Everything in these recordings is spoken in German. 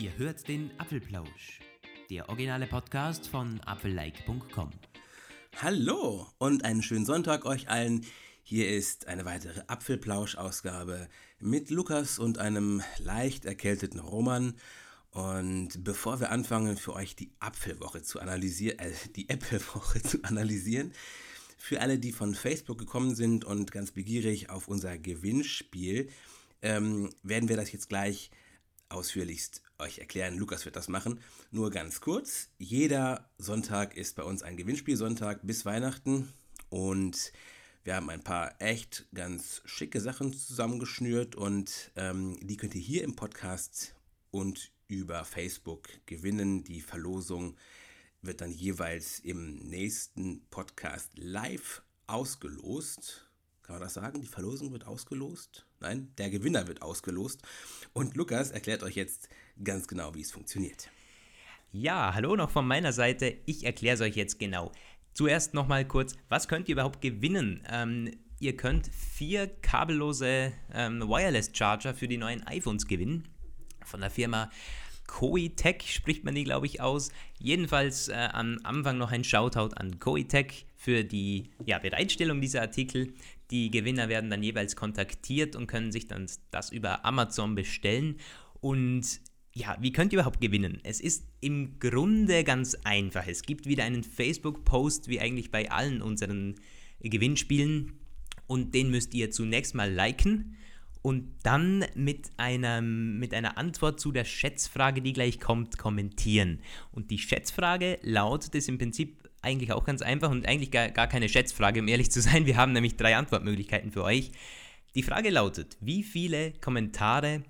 Ihr hört den Apfelplausch, der originale Podcast von apfellike.com. Hallo und einen schönen Sonntag euch allen. Hier ist eine weitere Apfelplausch-Ausgabe mit Lukas und einem leicht erkälteten Roman. Und bevor wir anfangen, für euch die Apfelwoche zu analysieren, äh, die Apple-Woche zu analysieren, für alle, die von Facebook gekommen sind und ganz begierig auf unser Gewinnspiel, ähm, werden wir das jetzt gleich ausführlichst euch erklären. Lukas wird das machen. Nur ganz kurz. Jeder Sonntag ist bei uns ein Gewinnspielsonntag bis Weihnachten. Und wir haben ein paar echt ganz schicke Sachen zusammengeschnürt und ähm, die könnt ihr hier im Podcast und über Facebook gewinnen. Die Verlosung wird dann jeweils im nächsten Podcast live ausgelost. Kann man das sagen? Die Verlosung wird ausgelost? Nein, der Gewinner wird ausgelost. Und Lukas erklärt euch jetzt ganz genau, wie es funktioniert. Ja, hallo noch von meiner Seite. Ich erkläre es euch jetzt genau. Zuerst nochmal kurz, was könnt ihr überhaupt gewinnen? Ähm, ihr könnt vier kabellose ähm, Wireless Charger für die neuen iPhones gewinnen. Von der Firma Koitech spricht man die, glaube ich, aus. Jedenfalls äh, am Anfang noch ein Shoutout an Koitech für die ja, Bereitstellung dieser Artikel. Die Gewinner werden dann jeweils kontaktiert und können sich dann das über Amazon bestellen. Und ja, wie könnt ihr überhaupt gewinnen? Es ist im Grunde ganz einfach. Es gibt wieder einen Facebook-Post, wie eigentlich bei allen unseren Gewinnspielen. Und den müsst ihr zunächst mal liken und dann mit, einem, mit einer Antwort zu der Schätzfrage, die gleich kommt, kommentieren. Und die Schätzfrage lautet es im Prinzip eigentlich auch ganz einfach und eigentlich gar, gar keine Schätzfrage, um ehrlich zu sein. Wir haben nämlich drei Antwortmöglichkeiten für euch. Die Frage lautet, wie viele Kommentare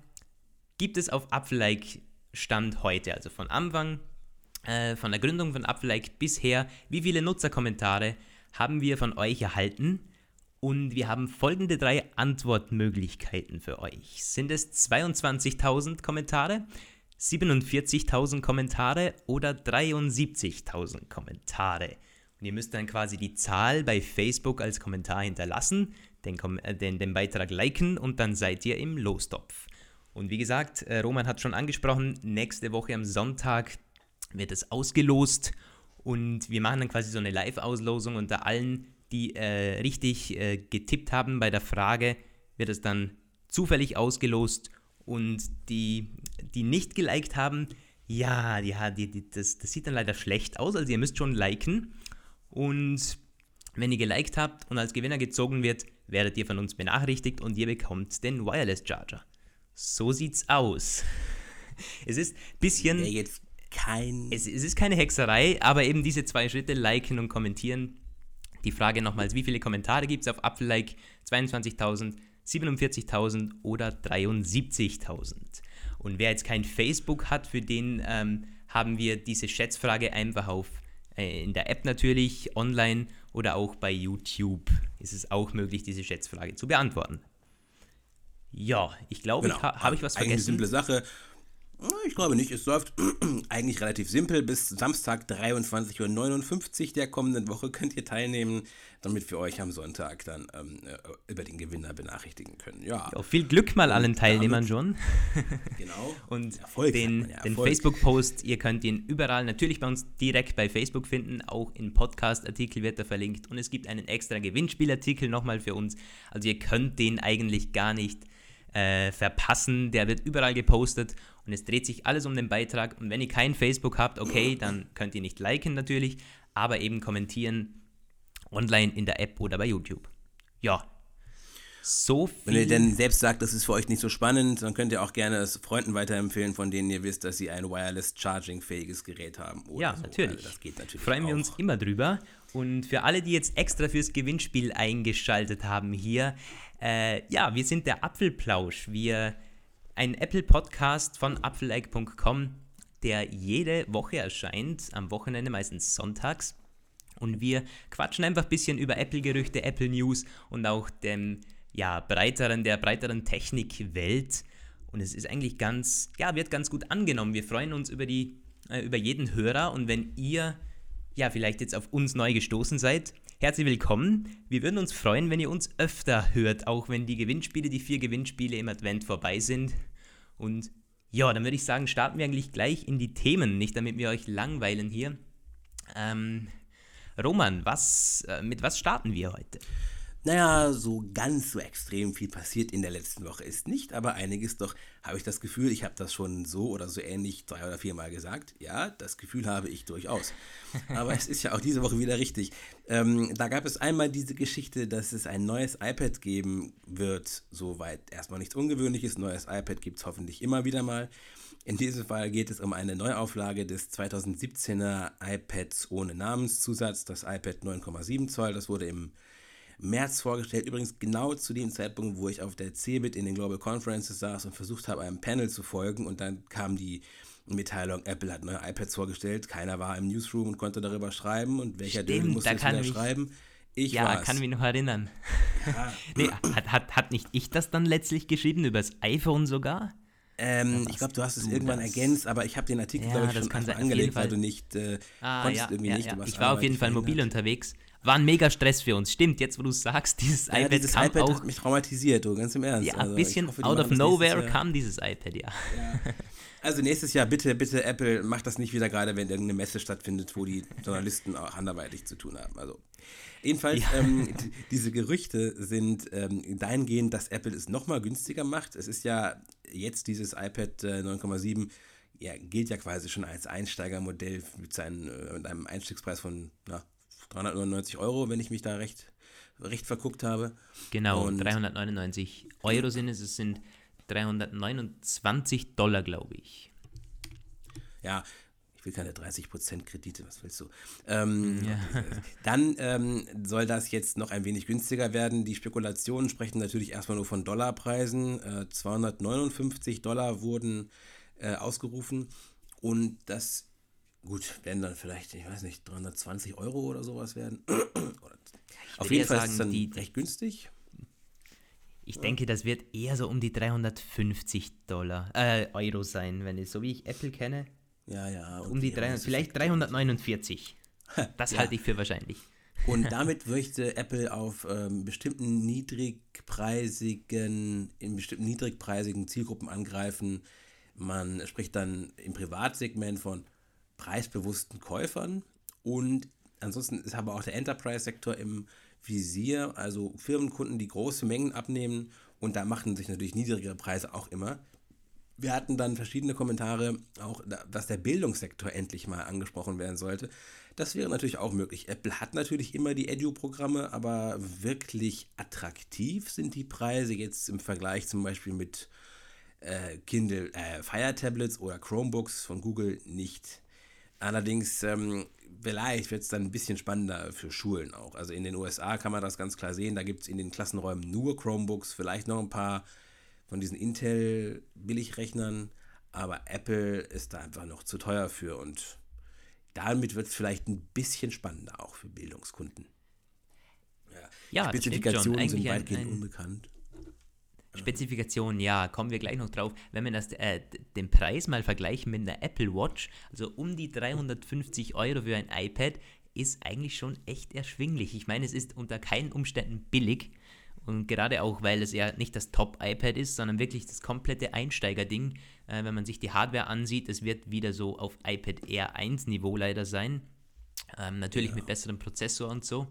gibt es auf Apfellike Stand heute, also von Anfang, äh, von der Gründung von Apfellike bisher, wie viele Nutzerkommentare haben wir von euch erhalten? Und wir haben folgende drei Antwortmöglichkeiten für euch. Sind es 22.000 Kommentare, 47.000 Kommentare oder 73.000 Kommentare? Und ihr müsst dann quasi die Zahl bei Facebook als Kommentar hinterlassen, den, äh, den, den Beitrag liken und dann seid ihr im Lostopf. Und wie gesagt, äh, Roman hat schon angesprochen, nächste Woche am Sonntag wird es ausgelost und wir machen dann quasi so eine Live-Auslosung unter allen die äh, richtig äh, getippt haben bei der Frage, wird es dann zufällig ausgelost und die, die nicht geliked haben, ja, ja die, die, das, das sieht dann leider schlecht aus, also ihr müsst schon liken und wenn ihr geliked habt und als Gewinner gezogen wird, werdet ihr von uns benachrichtigt und ihr bekommt den Wireless Charger. So sieht's aus. Es ist ein bisschen. Ja, jetzt kein. Es, es, ist keine Hexerei, aber eben diese zwei Schritte, liken und kommentieren, die Frage nochmals, wie viele Kommentare gibt es auf Apfellike? 22.000, 47.000 oder 73.000? Und wer jetzt kein Facebook hat, für den ähm, haben wir diese Schätzfrage einfach auf äh, in der App natürlich, online oder auch bei YouTube ist es auch möglich, diese Schätzfrage zu beantworten. Ja, ich glaube, genau. ha habe ich was vergessen. Eine simple Sache. Ich glaube nicht. Es läuft eigentlich relativ simpel. Bis Samstag 23.59 Uhr der kommenden Woche könnt ihr teilnehmen, damit wir euch am Sonntag dann ähm, äh, über den Gewinner benachrichtigen können. Ja. ja viel Glück mal allen Teilnehmern schon. genau. Und Erfolg den, ja den Facebook-Post, ihr könnt ihn überall natürlich bei uns direkt bei Facebook finden. Auch in Podcast-Artikel wird er verlinkt. Und es gibt einen extra Gewinnspielartikel nochmal für uns. Also ihr könnt den eigentlich gar nicht äh, verpassen. Der wird überall gepostet und es dreht sich alles um den Beitrag. Und wenn ihr kein Facebook habt, okay, dann könnt ihr nicht liken natürlich, aber eben kommentieren online in der App oder bei YouTube. Ja. So viel. Wenn ihr denn selbst sagt, das ist für euch nicht so spannend, dann könnt ihr auch gerne es Freunden weiterempfehlen, von denen ihr wisst, dass sie ein wireless charging-fähiges Gerät haben. ja, so. natürlich. Also das geht natürlich. Freuen auch. wir uns immer drüber. Und für alle, die jetzt extra fürs Gewinnspiel eingeschaltet haben hier, äh, ja, wir sind der Apfelplausch. Wir ein Apple Podcast von apfelike.com, der jede Woche erscheint, am Wochenende meistens sonntags. Und wir quatschen einfach ein bisschen über Apple-Gerüchte, Apple News und auch dem ja, breiteren, der breiteren Technikwelt. Und es ist eigentlich ganz, ja, wird ganz gut angenommen. Wir freuen uns über, die, äh, über jeden Hörer und wenn ihr ja vielleicht jetzt auf uns neu gestoßen seid, herzlich willkommen. Wir würden uns freuen, wenn ihr uns öfter hört, auch wenn die Gewinnspiele, die vier Gewinnspiele im Advent vorbei sind. Und Ja, dann würde ich sagen, starten wir eigentlich gleich in die Themen, nicht damit wir euch langweilen hier. Ähm, Roman, was, äh, mit was starten wir heute? Naja, so ganz so extrem viel passiert in der letzten Woche ist nicht, aber einiges doch habe ich das Gefühl, ich habe das schon so oder so ähnlich drei oder viermal gesagt. Ja, das Gefühl habe ich durchaus. Aber es ist ja auch diese Woche wieder richtig. Ähm, da gab es einmal diese Geschichte, dass es ein neues iPad geben wird. Soweit erstmal nichts Ungewöhnliches. Neues iPad gibt es hoffentlich immer wieder mal. In diesem Fall geht es um eine Neuauflage des 2017er iPads ohne Namenszusatz, das iPad 9,7 Zoll. Das wurde im März vorgestellt. Übrigens genau zu dem Zeitpunkt, wo ich auf der CeBIT in den Global Conferences saß und versucht habe, einem Panel zu folgen. Und dann kam die Mitteilung, Apple hat neue iPads vorgestellt. Keiner war im Newsroom und konnte darüber schreiben. Und welcher Dödel musste jetzt wieder schreiben? Ich ja, war's. kann mich noch erinnern. Ja. nee, hat, hat, hat nicht ich das dann letztlich geschrieben, übers iPhone sogar? Ähm, ich glaube, du hast es irgendwann das? ergänzt, aber ich habe den Artikel, ja, glaube ich, schon angelegt, weil du nicht äh, ah, konntest ja, irgendwie ja, nicht ja. Ich war auf jeden Fall mobil unterwegs war ein mega Stress für uns. Stimmt, jetzt wo du sagst, dieses ja, iPad dieses kam iPad auch, hat mich traumatisiert, du, ganz im Ernst. Ja, also, ein bisschen hoffe, out of nowhere kam dieses iPad, ja. ja. Also nächstes Jahr bitte, bitte Apple, macht das nicht wieder gerade, wenn irgendeine Messe stattfindet, wo die Journalisten auch anderweitig zu tun haben. Also jedenfalls, ja. ähm, diese Gerüchte sind ähm, dahingehend, dass Apple es nochmal günstiger macht. Es ist ja jetzt dieses iPad äh, 9,7 ja, gilt ja quasi schon als Einsteigermodell mit, seinen, äh, mit einem Einstiegspreis von na, 399 Euro, wenn ich mich da recht, recht verguckt habe. Genau, und 399 Euro sind es, es sind 329 Dollar, glaube ich. Ja, ich will keine 30% Kredite, was willst du? Ähm, ja. Dann ähm, soll das jetzt noch ein wenig günstiger werden. Die Spekulationen sprechen natürlich erstmal nur von Dollarpreisen. Äh, 259 Dollar wurden äh, ausgerufen und das gut, werden dann vielleicht, ich weiß nicht, 320 Euro oder sowas werden. Auf jeden Fall sagen, ist es dann die, recht günstig. Ich ja. denke, das wird eher so um die 350 Dollar, äh, Euro sein, wenn ich, so wie ich Apple kenne. Ja, ja. Um die 300, vielleicht 349. Das ja. halte ich für wahrscheinlich. Und damit möchte Apple auf ähm, bestimmten niedrigpreisigen, in bestimmten niedrigpreisigen Zielgruppen angreifen. Man spricht dann im Privatsegment von preisbewussten Käufern und ansonsten ist aber auch der Enterprise-Sektor im Visier, also Firmenkunden, die große Mengen abnehmen und da machen sich natürlich niedrigere Preise auch immer. Wir hatten dann verschiedene Kommentare, auch dass der Bildungssektor endlich mal angesprochen werden sollte. Das wäre natürlich auch möglich. Apple hat natürlich immer die Edu-Programme, aber wirklich attraktiv sind die Preise jetzt im Vergleich zum Beispiel mit äh, Kindle äh, Fire Tablets oder Chromebooks von Google nicht. Allerdings, ähm, vielleicht wird es dann ein bisschen spannender für Schulen auch. Also in den USA kann man das ganz klar sehen. Da gibt es in den Klassenräumen nur Chromebooks, vielleicht noch ein paar von diesen Intel-Billigrechnern. Aber Apple ist da einfach noch zu teuer für und damit wird es vielleicht ein bisschen spannender auch für Bildungskunden. Ja, ja Spezifikationen sind weitgehend unbekannt. Spezifikationen, ja, kommen wir gleich noch drauf. Wenn wir das, äh, den Preis mal vergleichen mit einer Apple Watch, also um die 350 Euro für ein iPad, ist eigentlich schon echt erschwinglich. Ich meine, es ist unter keinen Umständen billig. Und gerade auch, weil es ja nicht das Top-iPad ist, sondern wirklich das komplette Einsteigerding. Äh, wenn man sich die Hardware ansieht, es wird wieder so auf iPad Air 1 Niveau leider sein. Ähm, natürlich ja. mit besserem Prozessor und so.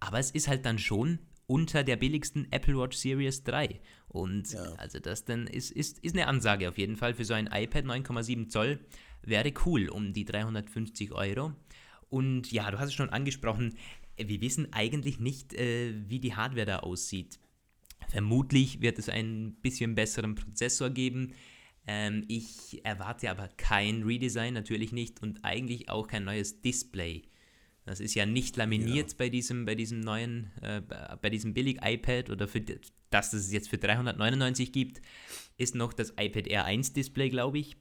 Aber es ist halt dann schon unter der billigsten Apple Watch Series 3. Und ja. also das dann ist, ist, ist eine Ansage auf jeden Fall für so ein iPad 9,7 Zoll. Wäre cool um die 350 Euro. Und ja, du hast es schon angesprochen, wir wissen eigentlich nicht, äh, wie die Hardware da aussieht. Vermutlich wird es einen bisschen besseren Prozessor geben. Ähm, ich erwarte aber kein Redesign, natürlich nicht, und eigentlich auch kein neues Display. Das ist ja nicht laminiert ja. bei diesem, bei diesem neuen, äh, bei diesem Billig-iPad oder für das, das es jetzt für 399 gibt, ist noch das iPad Air 1 Display, glaube ich.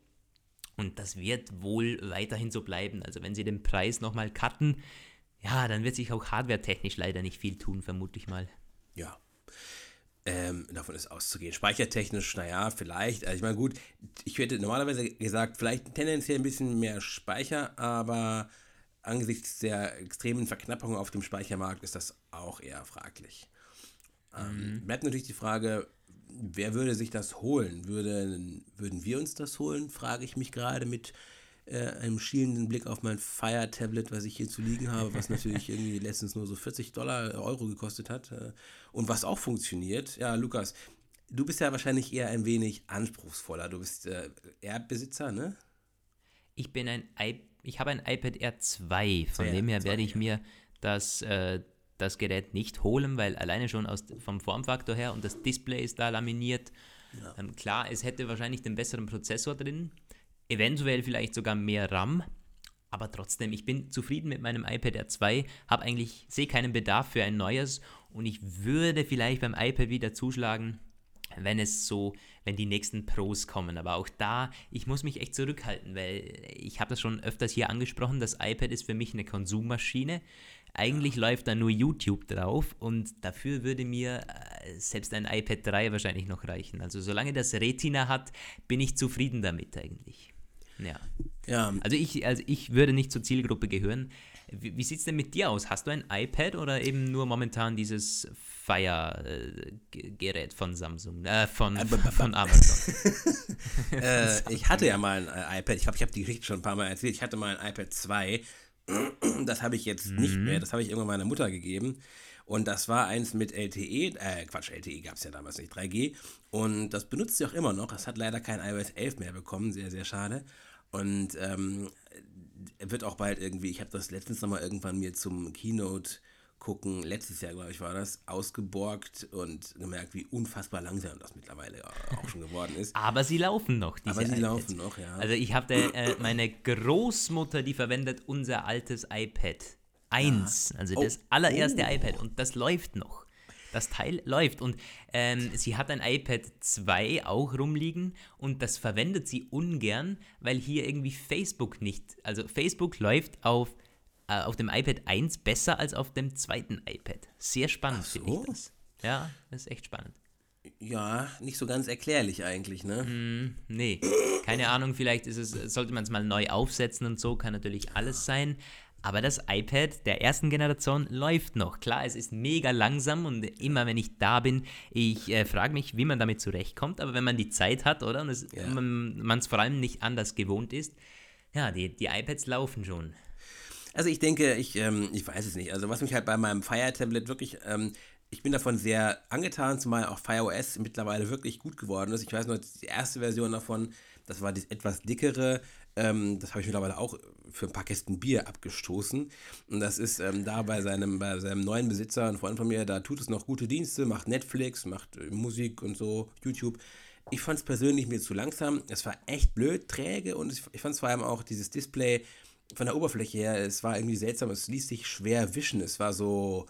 Und das wird wohl weiterhin so bleiben. Also wenn sie den Preis nochmal cutten, ja, dann wird sich auch hardware-technisch leider nicht viel tun, vermute ich mal. Ja. Ähm, davon ist auszugehen. Speichertechnisch, naja, vielleicht. Also ich meine, gut, ich hätte normalerweise gesagt, vielleicht tendenziell ein bisschen mehr Speicher, aber angesichts der extremen Verknappung auf dem Speichermarkt ist das auch eher fraglich. Ähm, mhm. Bleibt natürlich die Frage, wer würde sich das holen? Würde, würden wir uns das holen, frage ich mich gerade mit äh, einem schielenden Blick auf mein Fire Tablet, was ich hier zu liegen habe, was natürlich irgendwie letztens nur so 40 Dollar, Euro gekostet hat äh, und was auch funktioniert. Ja, Lukas, du bist ja wahrscheinlich eher ein wenig anspruchsvoller. Du bist äh, Erbbesitzer, ne? Ich bin ein I ich habe ein iPad R2, von ja, dem her werde ich mir das, äh, das Gerät nicht holen, weil alleine schon aus, vom Formfaktor her und das Display ist da laminiert. Ja. Ähm, klar, es hätte wahrscheinlich den besseren Prozessor drin, eventuell vielleicht sogar mehr RAM, aber trotzdem, ich bin zufrieden mit meinem iPad R2, habe eigentlich, sehe keinen Bedarf für ein neues und ich würde vielleicht beim iPad wieder zuschlagen, wenn es so, wenn die nächsten Pros kommen. Aber auch da, ich muss mich echt zurückhalten, weil ich habe das schon öfters hier angesprochen, das iPad ist für mich eine Konsummaschine. Eigentlich läuft da nur YouTube drauf und dafür würde mir äh, selbst ein iPad 3 wahrscheinlich noch reichen. Also solange das Retina hat, bin ich zufrieden damit eigentlich. Ja. ja. Also ich, also ich würde nicht zur Zielgruppe gehören. Wie, wie sieht es denn mit dir aus? Hast du ein iPad oder eben nur momentan dieses Fire-Gerät von Samsung, äh, von, äh, von Amazon? äh, ich hatte ja mal ein iPad, ich glaube, ich habe die Geschichte schon ein paar Mal erzählt. Ich hatte mal ein iPad 2. Das habe ich jetzt mhm. nicht mehr, das habe ich irgendwann meiner Mutter gegeben. Und das war eins mit LTE, äh, Quatsch, LTE gab es ja damals nicht, 3G. Und das benutzt sie auch immer noch. Es hat leider kein iOS 11 mehr bekommen, sehr, sehr schade. Und ähm, wird auch bald irgendwie, ich habe das letztens nochmal irgendwann mir zum Keynote gucken, letztes Jahr, glaube ich, war das, ausgeborgt und gemerkt, wie unfassbar langsam das mittlerweile auch schon geworden ist. Aber sie laufen noch, diese Aber sie iPads. laufen noch, ja. Also ich habe äh, meine Großmutter, die verwendet unser altes iPad 1, ja. also das oh. allererste oh. iPad und das läuft noch. Das Teil läuft und ähm, sie hat ein iPad 2 auch rumliegen und das verwendet sie ungern, weil hier irgendwie Facebook nicht, also Facebook läuft auf, äh, auf dem iPad 1 besser als auf dem zweiten iPad. Sehr spannend so. finde ich das. Ja, das ist echt spannend. Ja, nicht so ganz erklärlich eigentlich, ne? Mm, nee, keine Ahnung, vielleicht ist es, sollte man es mal neu aufsetzen und so, kann natürlich alles sein. Aber das iPad der ersten Generation läuft noch. Klar, es ist mega langsam und immer wenn ich da bin, ich äh, frage mich, wie man damit zurechtkommt. Aber wenn man die Zeit hat, oder? Und es, ja. man es vor allem nicht anders gewohnt ist, ja, die, die iPads laufen schon. Also ich denke, ich, ähm, ich weiß es nicht. Also was mich halt bei meinem Fire Tablet wirklich, ähm, ich bin davon sehr angetan, zumal auch Fire OS mittlerweile wirklich gut geworden ist. Ich weiß noch, die erste Version davon, das war die etwas dickere, ähm, das habe ich mittlerweile auch für ein paar Kästen Bier abgestoßen. Und das ist ähm, da bei seinem, bei seinem neuen Besitzer, ein Freund von mir, da tut es noch gute Dienste, macht Netflix, macht äh, Musik und so, YouTube. Ich fand es persönlich mir zu langsam. Es war echt blöd, träge und ich fand es vor allem auch dieses Display von der Oberfläche her, es war irgendwie seltsam, es ließ sich schwer wischen. Es war so,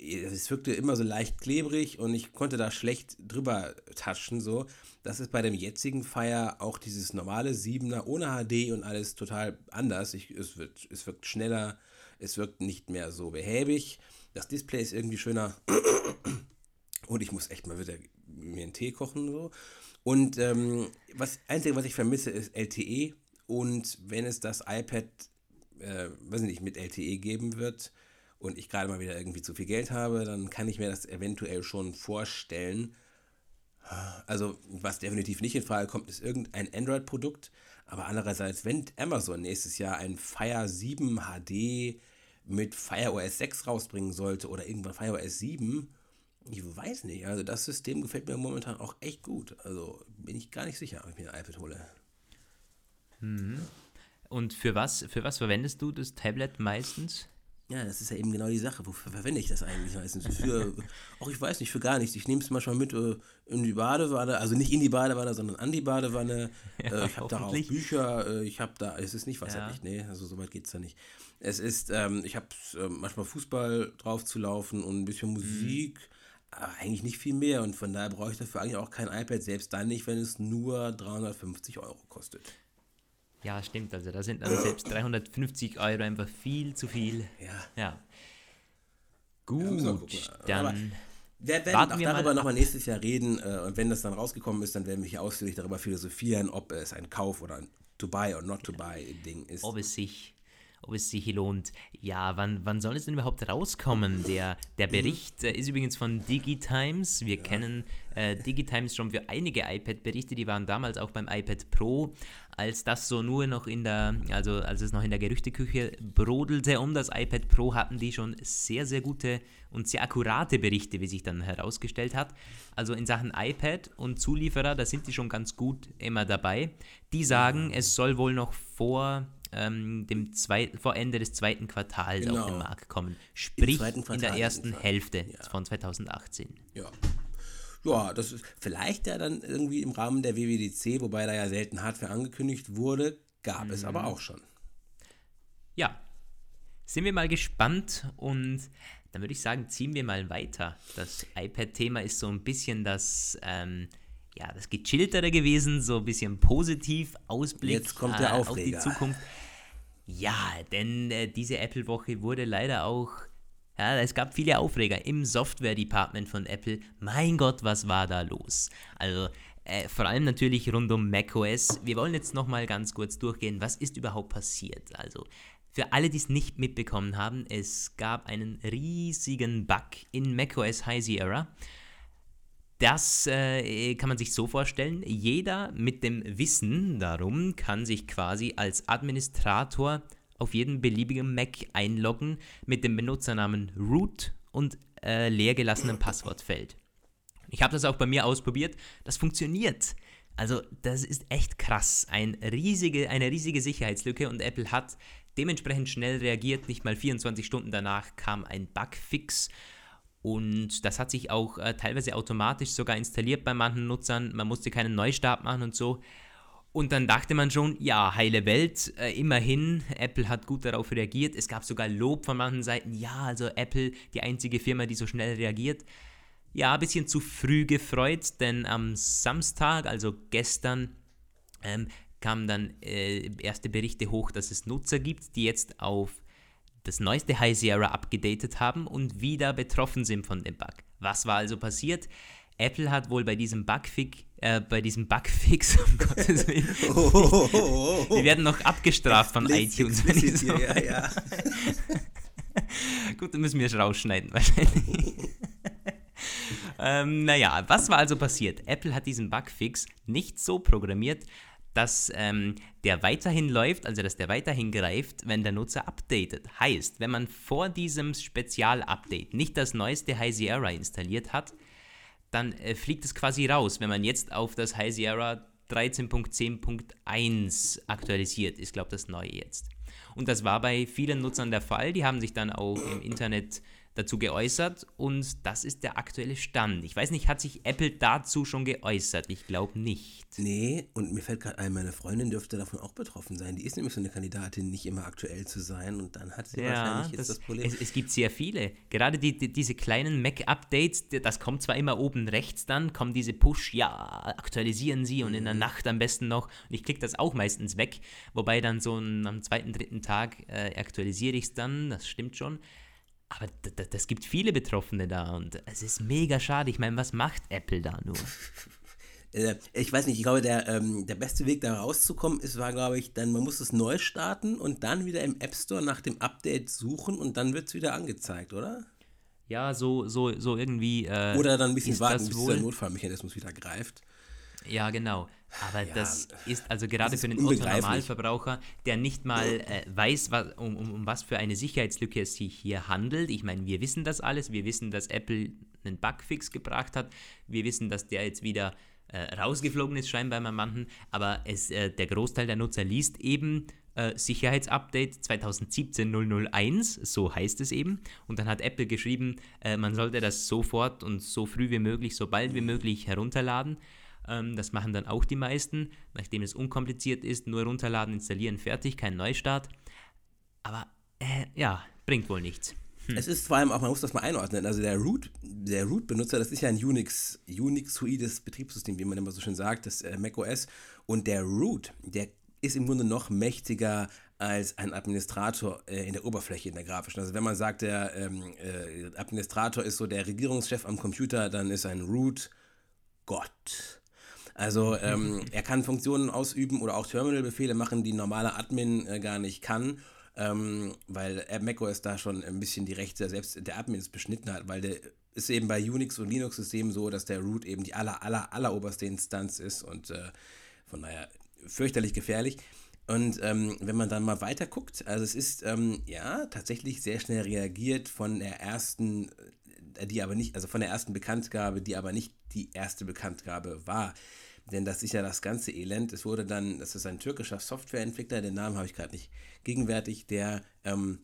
es wirkte immer so leicht klebrig und ich konnte da schlecht drüber touchen, so. Das ist bei dem jetzigen Fire auch dieses normale 7er ohne HD und alles total anders. Ich, es, wird, es wirkt schneller, es wirkt nicht mehr so behäbig. Das Display ist irgendwie schöner. Und ich muss echt mal wieder mir einen Tee kochen. So. Und ähm, was Einzige, was ich vermisse, ist LTE. Und wenn es das iPad, äh, weiß nicht, mit LTE geben wird und ich gerade mal wieder irgendwie zu viel Geld habe, dann kann ich mir das eventuell schon vorstellen. Also, was definitiv nicht in Frage kommt, ist irgendein Android-Produkt. Aber andererseits, wenn Amazon nächstes Jahr ein Fire 7 HD mit Fire OS 6 rausbringen sollte oder irgendwann Fire OS 7, ich weiß nicht. Also, das System gefällt mir momentan auch echt gut. Also, bin ich gar nicht sicher, ob ich mir ein iPad hole. Mhm. Und für was, für was verwendest du das Tablet meistens? Ja, das ist ja eben genau die Sache. Wofür verwende ich das eigentlich meistens? Für, auch ich weiß nicht, für gar nichts. Ich nehme es manchmal mit äh, in die Badewanne, also nicht in die Badewanne, sondern an die Badewanne. Ja, äh, ich habe da auch Bücher, äh, ich habe da, es ist nicht wasserdicht, ja. nee, also so weit geht es da nicht. Es ist, ähm, ich habe äh, manchmal Fußball drauf zu laufen und ein bisschen Musik, mhm. aber eigentlich nicht viel mehr. Und von daher brauche ich dafür eigentlich auch kein iPad, selbst dann nicht, wenn es nur 350 Euro kostet. Ja, stimmt. Also da sind dann selbst 350 Euro einfach viel zu viel. Ja. Ja. Gut, ja, dann. Wir werden auch wir darüber nochmal nächstes Jahr reden äh, und wenn das dann rausgekommen ist, dann werden wir hier ausführlich darüber philosophieren, ob es ein Kauf oder ein To Buy or Not To Buy Ding ist. Ob es sich, ob es sich lohnt. Ja, wann, wann soll es denn überhaupt rauskommen? Der, der mhm. Bericht äh, ist übrigens von DigiTimes. Wir ja. kennen äh, DigiTimes schon für einige iPad-Berichte, die waren damals auch beim iPad Pro, als das so nur noch in der, also als es noch in der Gerüchteküche brodelte um das iPad Pro, hatten die schon sehr, sehr gute und sehr akkurate Berichte, wie sich dann herausgestellt hat. Also in Sachen iPad und Zulieferer, da sind die schon ganz gut immer dabei. Die sagen, es soll wohl noch vor ähm, dem zwei, vor Ende des zweiten Quartals genau. auf den genau. Markt kommen. Sprich in der ersten Hälfte ja. von 2018. Ja. Ja, das ist vielleicht ja dann irgendwie im Rahmen der WWDC, wobei da ja selten Hardware angekündigt wurde, gab mhm. es aber mhm. auch schon. Ja, sind wir mal gespannt und dann würde ich sagen, ziehen wir mal weiter. Das iPad-Thema ist so ein bisschen das, ähm, ja, das gechilltere gewesen, so ein bisschen positiv Ausblick Jetzt kommt der Aufreger. auf die Zukunft. Ja, denn äh, diese Apple-Woche wurde leider auch ja, es gab viele Aufreger im Software-Department von Apple. Mein Gott, was war da los? Also, äh, vor allem natürlich rund um macOS. Wir wollen jetzt nochmal ganz kurz durchgehen, was ist überhaupt passiert? Also, für alle, die es nicht mitbekommen haben, es gab einen riesigen Bug in macOS High Sierra. Das äh, kann man sich so vorstellen, jeder mit dem Wissen darum kann sich quasi als Administrator auf jeden beliebigen Mac einloggen mit dem Benutzernamen root und äh, leergelassenem Passwortfeld. Ich habe das auch bei mir ausprobiert. Das funktioniert. Also das ist echt krass. Ein riesige, eine riesige Sicherheitslücke und Apple hat dementsprechend schnell reagiert. Nicht mal 24 Stunden danach kam ein Bugfix. Und das hat sich auch äh, teilweise automatisch sogar installiert bei manchen Nutzern. Man musste keinen Neustart machen und so. Und dann dachte man schon, ja, heile Welt, äh, immerhin, Apple hat gut darauf reagiert. Es gab sogar Lob von manchen Seiten, ja, also Apple, die einzige Firma, die so schnell reagiert. Ja, ein bisschen zu früh gefreut, denn am Samstag, also gestern, ähm, kamen dann äh, erste Berichte hoch, dass es Nutzer gibt, die jetzt auf das neueste High Sierra abgedatet haben und wieder betroffen sind von dem Bug. Was war also passiert? Apple hat wohl bei diesem Bugfix, äh, bei diesem Bugfix, um Gottes Willen, oh, oh, oh, wir werden noch abgestraft von iTunes. Wenn ich so ja, ja. Gut, dann müssen wir es rausschneiden wahrscheinlich. ähm, naja, was war also passiert? Apple hat diesen Bugfix nicht so programmiert, dass ähm, der weiterhin läuft, also dass der weiterhin greift, wenn der Nutzer updatet. Heißt, wenn man vor diesem Spezial-Update nicht das neueste High Sierra installiert hat, dann äh, fliegt es quasi raus. Wenn man jetzt auf das High Sierra 13.10.1 aktualisiert, ist, glaube das neue jetzt. Und das war bei vielen Nutzern der Fall. Die haben sich dann auch im Internet dazu geäußert und das ist der aktuelle Stand. Ich weiß nicht, hat sich Apple dazu schon geäußert? Ich glaube nicht. Nee, und mir fällt gerade ein, meine Freundin dürfte davon auch betroffen sein. Die ist nämlich so eine Kandidatin, nicht immer aktuell zu sein und dann hat sie ja, wahrscheinlich jetzt das, das Problem. Es, es, gibt sehr viele. Gerade die, die, diese kleinen Mac-Updates, das kommt zwar immer oben rechts dann, kommen diese Push, ja, aktualisieren sie und in der mhm. Nacht am besten noch. Und ich klicke das auch meistens weg, wobei dann so ein, am zweiten, dritten Tag äh, aktualisiere ich es dann, das stimmt schon. Aber das gibt viele Betroffene da und es ist mega schade. Ich meine, was macht Apple da nur? Äh, ich weiß nicht, ich glaube, der, ähm, der beste Weg da rauszukommen ist, war, glaube ich, dann, man muss es neu starten und dann wieder im App Store nach dem Update suchen und dann wird es wieder angezeigt, oder? Ja, so, so, so irgendwie. Äh, oder dann ein bisschen warten, bis der Notfallmechanismus wieder greift. Ja, genau. Aber ja, das ist also gerade ist für den Otto-Normalverbraucher, der nicht mal äh, weiß, was, um, um, um was für eine Sicherheitslücke es sich hier handelt. Ich meine, wir wissen das alles. Wir wissen, dass Apple einen Bugfix gebracht hat. Wir wissen, dass der jetzt wieder äh, rausgeflogen ist, scheinbar bei manchen. Aber es, äh, der Großteil der Nutzer liest eben äh, Sicherheitsupdate 2017-001, so heißt es eben. Und dann hat Apple geschrieben, äh, man sollte das sofort und so früh wie möglich, so bald wie möglich herunterladen. Ähm, das machen dann auch die meisten, nachdem es unkompliziert ist, nur runterladen, installieren, fertig, kein Neustart. Aber äh, ja, bringt wohl nichts. Hm. Es ist vor allem auch, man muss das mal einordnen, also der Root, der Root-Benutzer, das ist ja ein Unix, Unix-huides Betriebssystem, wie man immer so schön sagt, das äh, macOS. Und der Root, der ist im Grunde noch mächtiger als ein Administrator äh, in der Oberfläche, in der grafischen. Also wenn man sagt, der ähm, äh, Administrator ist so der Regierungschef am Computer, dann ist ein Root Gott. Also ähm, er kann Funktionen ausüben oder auch Terminal-Befehle machen, die ein normaler Admin äh, gar nicht kann. ähm, weil macOS da schon ein bisschen die Rechte selbst der Admins beschnitten hat, weil der ist eben bei Unix und Linux-Systemen so, dass der Root eben die aller, aller, aller oberste Instanz ist und äh, von daher fürchterlich gefährlich. Und ähm, wenn man dann mal weiter guckt, also es ist ähm, ja tatsächlich sehr schnell reagiert von der ersten, äh, die aber nicht, also von der ersten Bekanntgabe, die aber nicht die erste Bekanntgabe war. Denn das ist ja das ganze Elend. Es wurde dann, das ist ein türkischer Softwareentwickler, den Namen habe ich gerade nicht gegenwärtig, der ähm,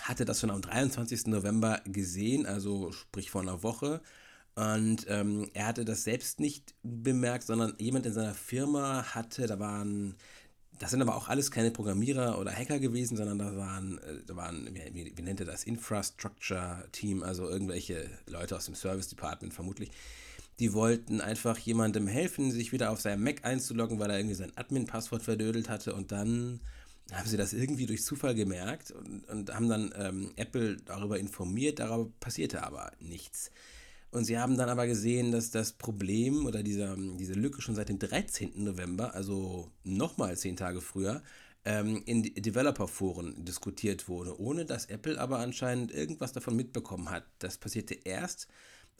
hatte das schon am 23. November gesehen, also sprich vor einer Woche. Und ähm, er hatte das selbst nicht bemerkt, sondern jemand in seiner Firma hatte, da waren, das sind aber auch alles keine Programmierer oder Hacker gewesen, sondern da waren, äh, da waren wie, wie nennt er das, Infrastructure Team, also irgendwelche Leute aus dem Service Department vermutlich. Die wollten einfach jemandem helfen, sich wieder auf seinem Mac einzuloggen, weil er irgendwie sein Admin-Passwort verdödelt hatte und dann haben sie das irgendwie durch Zufall gemerkt und, und haben dann ähm, Apple darüber informiert, darüber passierte aber nichts. Und sie haben dann aber gesehen, dass das Problem oder dieser, diese Lücke schon seit dem 13. November, also nochmal zehn Tage früher, ähm, in Developer-Foren diskutiert wurde, ohne dass Apple aber anscheinend irgendwas davon mitbekommen hat. Das passierte erst,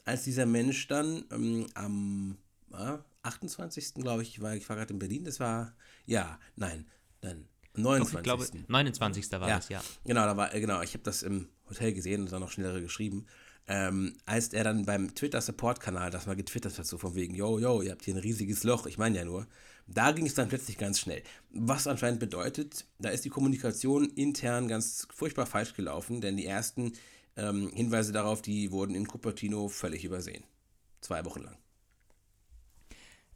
als dieser Mensch dann ähm, am äh, 28. glaube ich, war, ich war gerade in Berlin, das war, ja, nein, dann 29. Doch, ich glaube, 29. war ja, das, ja. Genau, da war, genau, ich habe das im Hotel gesehen und dann noch schneller geschrieben ähm, als er dann beim Twitter-Support-Kanal das mal getwittert hat, so von wegen, yo, yo, ihr habt hier ein riesiges Loch, ich meine ja nur, da ging es dann plötzlich ganz schnell. Was anscheinend bedeutet, da ist die Kommunikation intern ganz furchtbar falsch gelaufen, denn die ersten ähm, Hinweise darauf, die wurden in Cupertino völlig übersehen. Zwei Wochen lang.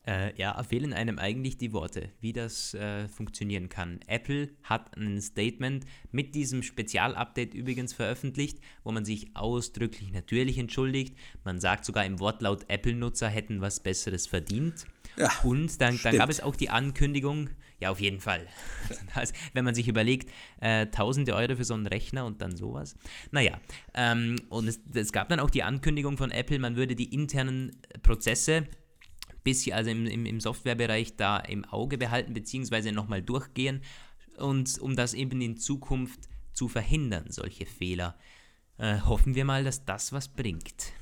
Äh, ja, fehlen einem eigentlich die Worte, wie das äh, funktionieren kann. Apple hat ein Statement mit diesem Spezialupdate übrigens veröffentlicht, wo man sich ausdrücklich natürlich entschuldigt. Man sagt sogar im Wortlaut, Apple-Nutzer hätten was Besseres verdient. Ja, und dann, dann, gab es auch die Ankündigung, ja, auf jeden Fall. Also, wenn man sich überlegt, äh, tausende Euro für so einen Rechner und dann sowas. Naja, ähm, und es, es gab dann auch die Ankündigung von Apple, man würde die internen Prozesse bisschen, also im, im, im Softwarebereich da im Auge behalten, beziehungsweise nochmal durchgehen und um das eben in Zukunft zu verhindern, solche Fehler. Äh, hoffen wir mal, dass das was bringt.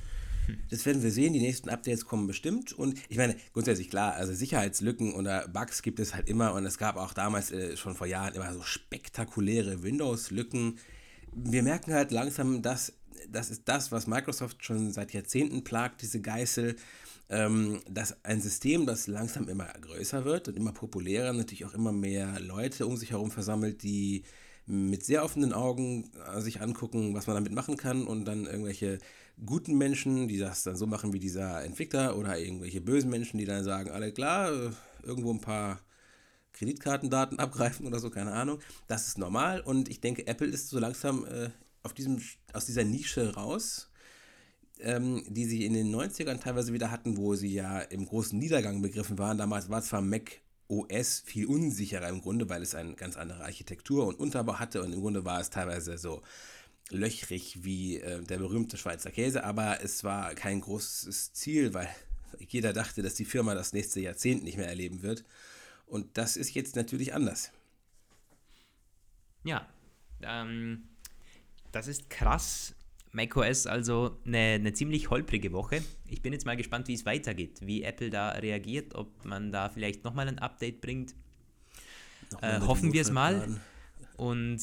Hm. Das werden wir sehen, die nächsten Updates kommen bestimmt. Und ich meine, grundsätzlich klar, also Sicherheitslücken oder Bugs gibt es halt immer und es gab auch damals äh, schon vor Jahren immer so spektakuläre Windows-Lücken. Wir merken halt langsam, dass das ist das, was Microsoft schon seit Jahrzehnten plagt, diese Geißel ähm, dass ein System, das langsam immer größer wird und immer populärer, natürlich auch immer mehr Leute um sich herum versammelt, die mit sehr offenen Augen äh, sich angucken, was man damit machen kann und dann irgendwelche guten Menschen, die das dann so machen wie dieser Entwickler oder irgendwelche bösen Menschen, die dann sagen, alle klar, äh, irgendwo ein paar Kreditkartendaten abgreifen oder so, keine Ahnung. Das ist normal und ich denke, Apple ist so langsam äh, auf diesem, aus dieser Nische raus ähm, die sie in den 90ern teilweise wieder hatten, wo sie ja im großen Niedergang begriffen waren. Damals war zwar Mac OS viel unsicherer im Grunde, weil es eine ganz andere Architektur und Unterbau hatte und im Grunde war es teilweise so löchrig wie äh, der berühmte Schweizer Käse, aber es war kein großes Ziel, weil jeder dachte, dass die Firma das nächste Jahrzehnt nicht mehr erleben wird. Und das ist jetzt natürlich anders. Ja, ähm, das ist krass, macOS also eine, eine ziemlich holprige Woche. Ich bin jetzt mal gespannt, wie es weitergeht, wie Apple da reagiert, ob man da vielleicht nochmal ein Update bringt. Äh, hoffen wir es mal. Und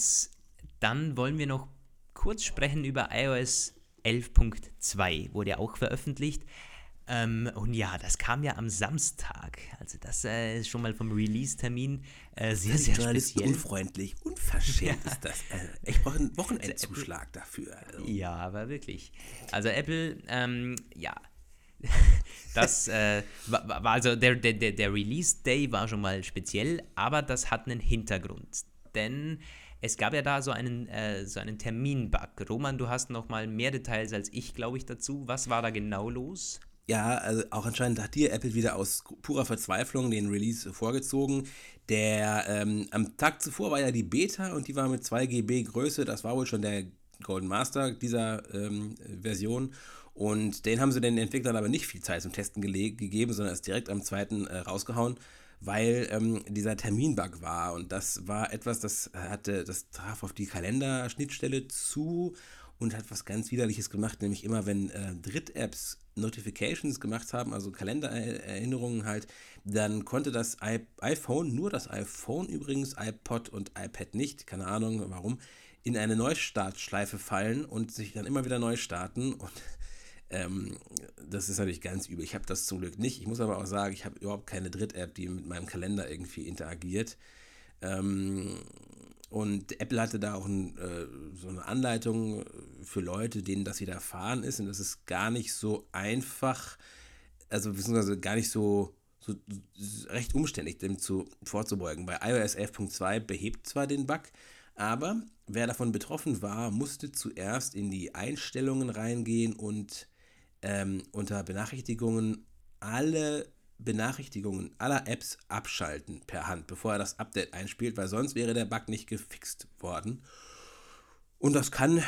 dann wollen wir noch kurz sprechen über iOS 11.2, wurde ja auch veröffentlicht. Ähm, und ja, das kam ja am Samstag. Also das äh, ist schon mal vom Release-Termin äh, sehr, sehr speziell. unfreundlich, unverschämt ja. ist das. Äh, ich brauche einen Wochenendzuschlag dafür. Also. Ja, aber wirklich. Also Apple, ähm, ja, das äh, war, war, also der, der, der Release-Day war schon mal speziell, aber das hat einen Hintergrund. Denn es gab ja da so einen, äh, so einen Termin-Bug. Roman, du hast noch mal mehr Details als ich, glaube ich, dazu. Was war da genau los? Ja, also auch anscheinend hat hier Apple wieder aus purer Verzweiflung den Release vorgezogen. Der ähm, am Tag zuvor war ja die Beta und die war mit 2 GB Größe. Das war wohl schon der Golden Master dieser ähm, Version. Und den haben sie den Entwicklern aber nicht viel Zeit zum Testen gegeben, sondern ist direkt am zweiten äh, rausgehauen. weil ähm, dieser Terminbug war. Und das war etwas, das hatte, das traf auf die Kalenderschnittstelle zu und hat was ganz Widerliches gemacht, nämlich immer, wenn äh, Dritt-Apps Notifications gemacht haben, also Kalendererinnerungen halt, dann konnte das I iPhone, nur das iPhone übrigens, iPod und iPad nicht, keine Ahnung warum, in eine Neustartschleife fallen und sich dann immer wieder neu starten. Und ähm, das ist natürlich ganz übel. Ich habe das zum Glück nicht. Ich muss aber auch sagen, ich habe überhaupt keine Dritt-App, die mit meinem Kalender irgendwie interagiert. Ähm, und Apple hatte da auch ein, äh, so eine Anleitung für Leute, denen das widerfahren ist. Und das ist gar nicht so einfach, also beziehungsweise gar nicht so, so recht umständlich, dem zu, vorzubeugen. Bei iOS 11.2 behebt zwar den Bug, aber wer davon betroffen war, musste zuerst in die Einstellungen reingehen und ähm, unter Benachrichtigungen alle Benachrichtigungen aller Apps abschalten per Hand, bevor er das Update einspielt, weil sonst wäre der Bug nicht gefixt worden. Und das kann,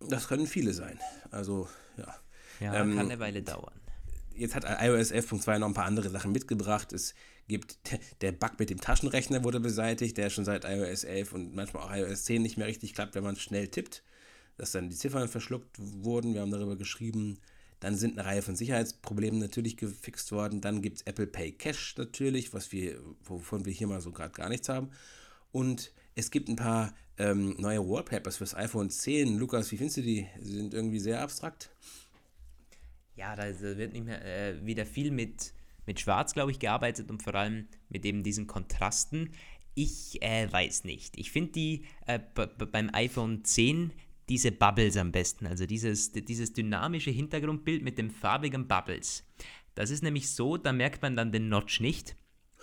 das können viele sein. Also, ja. Ja, ähm, kann eine Weile dauern. Jetzt hat iOS 11.2 noch ein paar andere Sachen mitgebracht. Es gibt, der Bug mit dem Taschenrechner wurde beseitigt, der schon seit iOS 11 und manchmal auch iOS 10 nicht mehr richtig klappt, wenn man schnell tippt, dass dann die Ziffern verschluckt wurden. Wir haben darüber geschrieben. Dann sind eine Reihe von Sicherheitsproblemen natürlich gefixt worden. Dann gibt es Apple Pay Cash natürlich, was wir, wovon wir hier mal so gerade gar nichts haben. Und es gibt ein paar ähm, neue Wallpapers fürs iPhone 10. Lukas, wie findest du die? Sie sind irgendwie sehr abstrakt. Ja, da wird nicht mehr äh, wieder viel mit, mit Schwarz, glaube ich, gearbeitet und vor allem mit eben diesen Kontrasten. Ich äh, weiß nicht. Ich finde die äh, beim iPhone 10 diese Bubbles am besten, also dieses, dieses dynamische Hintergrundbild mit den farbigen Bubbles. Das ist nämlich so, da merkt man dann den Notch nicht.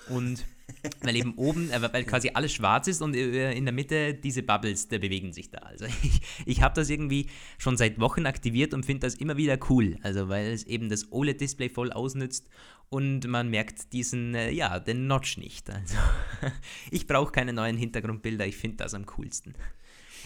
Und weil eben oben, äh, weil quasi alles schwarz ist und äh, in der Mitte diese Bubbles, die bewegen sich da. Also ich, ich habe das irgendwie schon seit Wochen aktiviert und finde das immer wieder cool. Also weil es eben das OLED-Display voll ausnützt und man merkt diesen, äh, ja, den Notch nicht. Also ich brauche keine neuen Hintergrundbilder, ich finde das am coolsten.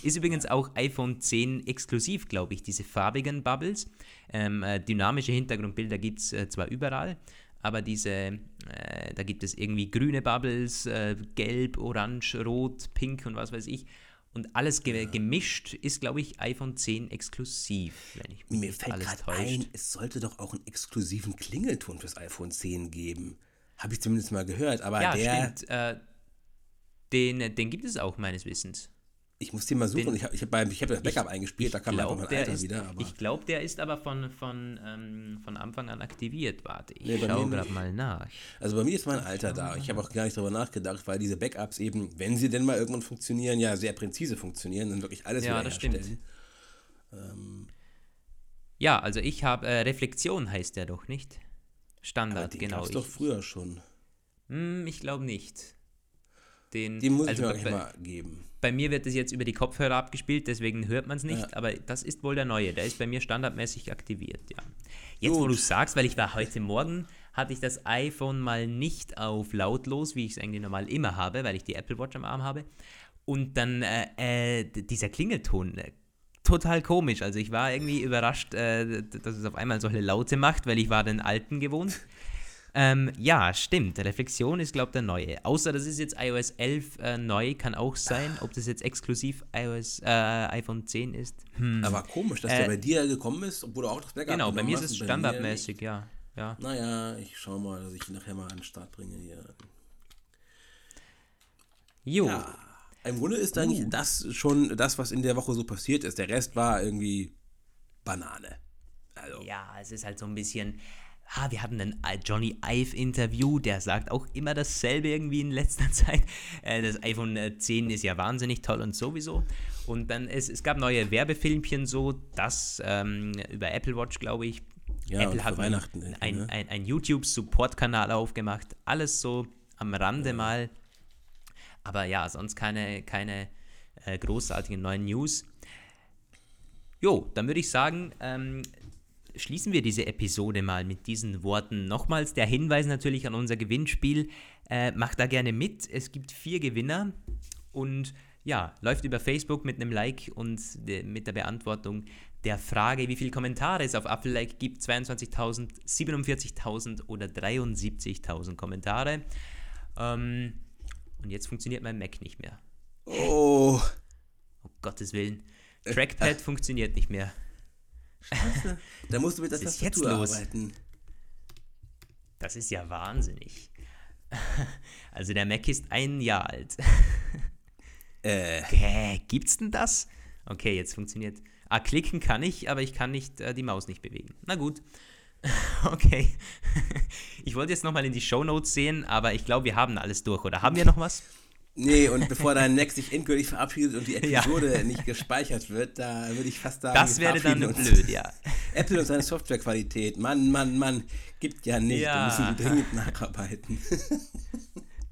Ist übrigens auch iPhone 10 exklusiv, glaube ich, diese farbigen Bubbles. Ähm, äh, dynamische Hintergrundbilder gibt es äh, zwar überall, aber diese, äh, da gibt es irgendwie grüne Bubbles, äh, gelb, orange, rot, pink und was weiß ich. Und alles ge gemischt ist, glaube ich, iPhone 10 exklusiv, wenn ich mich Mir fällt gerade ein, es sollte doch auch einen exklusiven Klingelton fürs iPhone 10 geben. Habe ich zumindest mal gehört, aber ja, der. Stimmt. Äh, den, den gibt es auch meines Wissens. Ich muss den mal suchen. Den, ich habe ich hab, ich hab das Backup ich, eingespielt, da kam glaub, einfach mein Alter ist, wieder. Aber. Ich glaube, der ist aber von, von, ähm, von Anfang an aktiviert. Warte, ich nee, schaue gerade mal nach. Also bei mir ist mein Alter da. Ich habe auch gar nicht darüber nachgedacht, weil diese Backups eben, wenn sie denn mal irgendwann funktionieren, ja sehr präzise funktionieren und wirklich alles ja, das stimmt. Ähm, ja, also ich habe, äh, Reflexion heißt der doch nicht? Standard, aber den genau. Den doch früher schon. Hm, ich glaube nicht. Den, den muss also ich mir auch mal geben. Bei mir wird das jetzt über die Kopfhörer abgespielt, deswegen hört man es nicht, ja. aber das ist wohl der neue. Der ist bei mir standardmäßig aktiviert, ja. Jetzt, Gut. wo du sagst, weil ich war heute Morgen, hatte ich das iPhone mal nicht auf lautlos, wie ich es eigentlich normal immer habe, weil ich die Apple Watch am Arm habe. Und dann äh, äh, dieser Klingelton, äh, total komisch. Also ich war irgendwie überrascht, äh, dass es auf einmal solche Laute macht, weil ich war den alten gewohnt. Ähm, ja, stimmt. Reflexion ist, glaube ich, der neue. Außer das ist jetzt iOS 11 äh, neu, kann auch sein. Ob das jetzt exklusiv iOS äh, iPhone 10 ist. Hm. Aber komisch, dass äh, der bei dir gekommen ist, obwohl du auch das Backup Genau, bei mir ist es standardmäßig, ja. ja. Naja, ich schau mal, dass ich nachher mal an den Start bringe hier. Jo. Ja, Im Grunde ist eigentlich uh. das schon das, was in der Woche so passiert ist. Der Rest war irgendwie Banane. Also. Ja, es ist halt so ein bisschen ah, wir hatten ein Johnny Ive-Interview, der sagt auch immer dasselbe irgendwie in letzter Zeit. Äh, das iPhone 10 ist ja wahnsinnig toll und sowieso. Und dann, es, es gab neue Werbefilmchen so, das ähm, über Apple Watch, glaube ich. Ja, Apple hat Weihnachten ein, ein, ne? ein, ein YouTube-Support-Kanal aufgemacht. Alles so am Rande ja. mal. Aber ja, sonst keine, keine äh, großartigen neuen News. Jo, dann würde ich sagen, ähm, schließen wir diese Episode mal mit diesen Worten. Nochmals der Hinweis natürlich an unser Gewinnspiel. Äh, macht da gerne mit. Es gibt vier Gewinner und ja, läuft über Facebook mit einem Like und de, mit der Beantwortung der Frage, wie viele Kommentare es auf Apple Like gibt. 22.000, 47.000 oder 73.000 Kommentare. Ähm, und jetzt funktioniert mein Mac nicht mehr. Oh. Um Gottes Willen. Trackpad funktioniert nicht mehr. Scheiße. Da musst du mit der ist jetzt Tastatur los? arbeiten. Das ist ja wahnsinnig. Also der Mac ist ein Jahr alt. Äh, Hä, gibt's denn das? Okay, jetzt funktioniert. Ah, klicken kann ich, aber ich kann nicht äh, die Maus nicht bewegen. Na gut. Okay. Ich wollte jetzt nochmal in die Shownotes sehen, aber ich glaube, wir haben alles durch, oder? Haben wir noch was? Nee, und bevor dein Mac sich endgültig verabschiedet und die Ja. Episode nicht gespeichert wird, da würde ich fast sagen, Das wir wäre dann uns. blöd, ja. Apple und seine Softwarequalität. Mann, Mann, Mann. Gibt ja nicht. Ja. Da müssen die dringend nacharbeiten.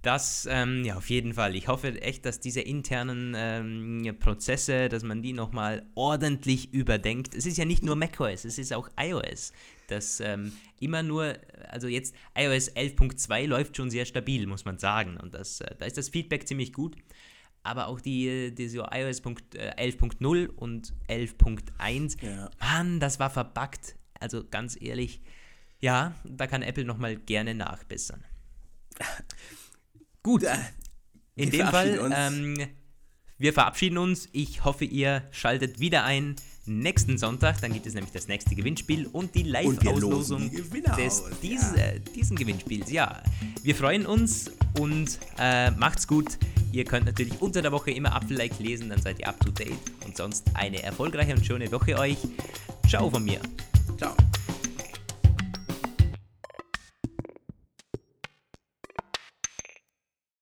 Das, ähm, ja, auf jeden Fall. Ich hoffe echt, dass diese internen ähm, Prozesse, dass man die nochmal ordentlich überdenkt. Es ist ja nicht nur macOS, es ist auch iOS. Das ähm, immer nur, also jetzt iOS 11.2 läuft schon sehr stabil, muss man sagen. Und das, äh, da ist das Feedback ziemlich gut. Aber auch die, die so iOS Punkt, äh, 11.0 und 11.1, Ja. Mann, das war verbuggt. Also ganz ehrlich, ja, da kann Apple nochmal gerne nachbessern. Gut, in wir dem Fall, ähm, wir verabschieden uns. Ich hoffe, ihr schaltet wieder ein nächsten Sonntag. Dann gibt es nämlich das nächste Gewinnspiel und die Live-Auslosung des aus, dies, ja. äh, diesen Gewinnspiels. Ja, wir freuen uns und äh, macht's gut. Ihr könnt natürlich unter der Woche immer Apfel-Like lesen, dann seid ihr up to date. Und sonst eine erfolgreiche und schöne Woche euch. Ciao von mir. Ciao.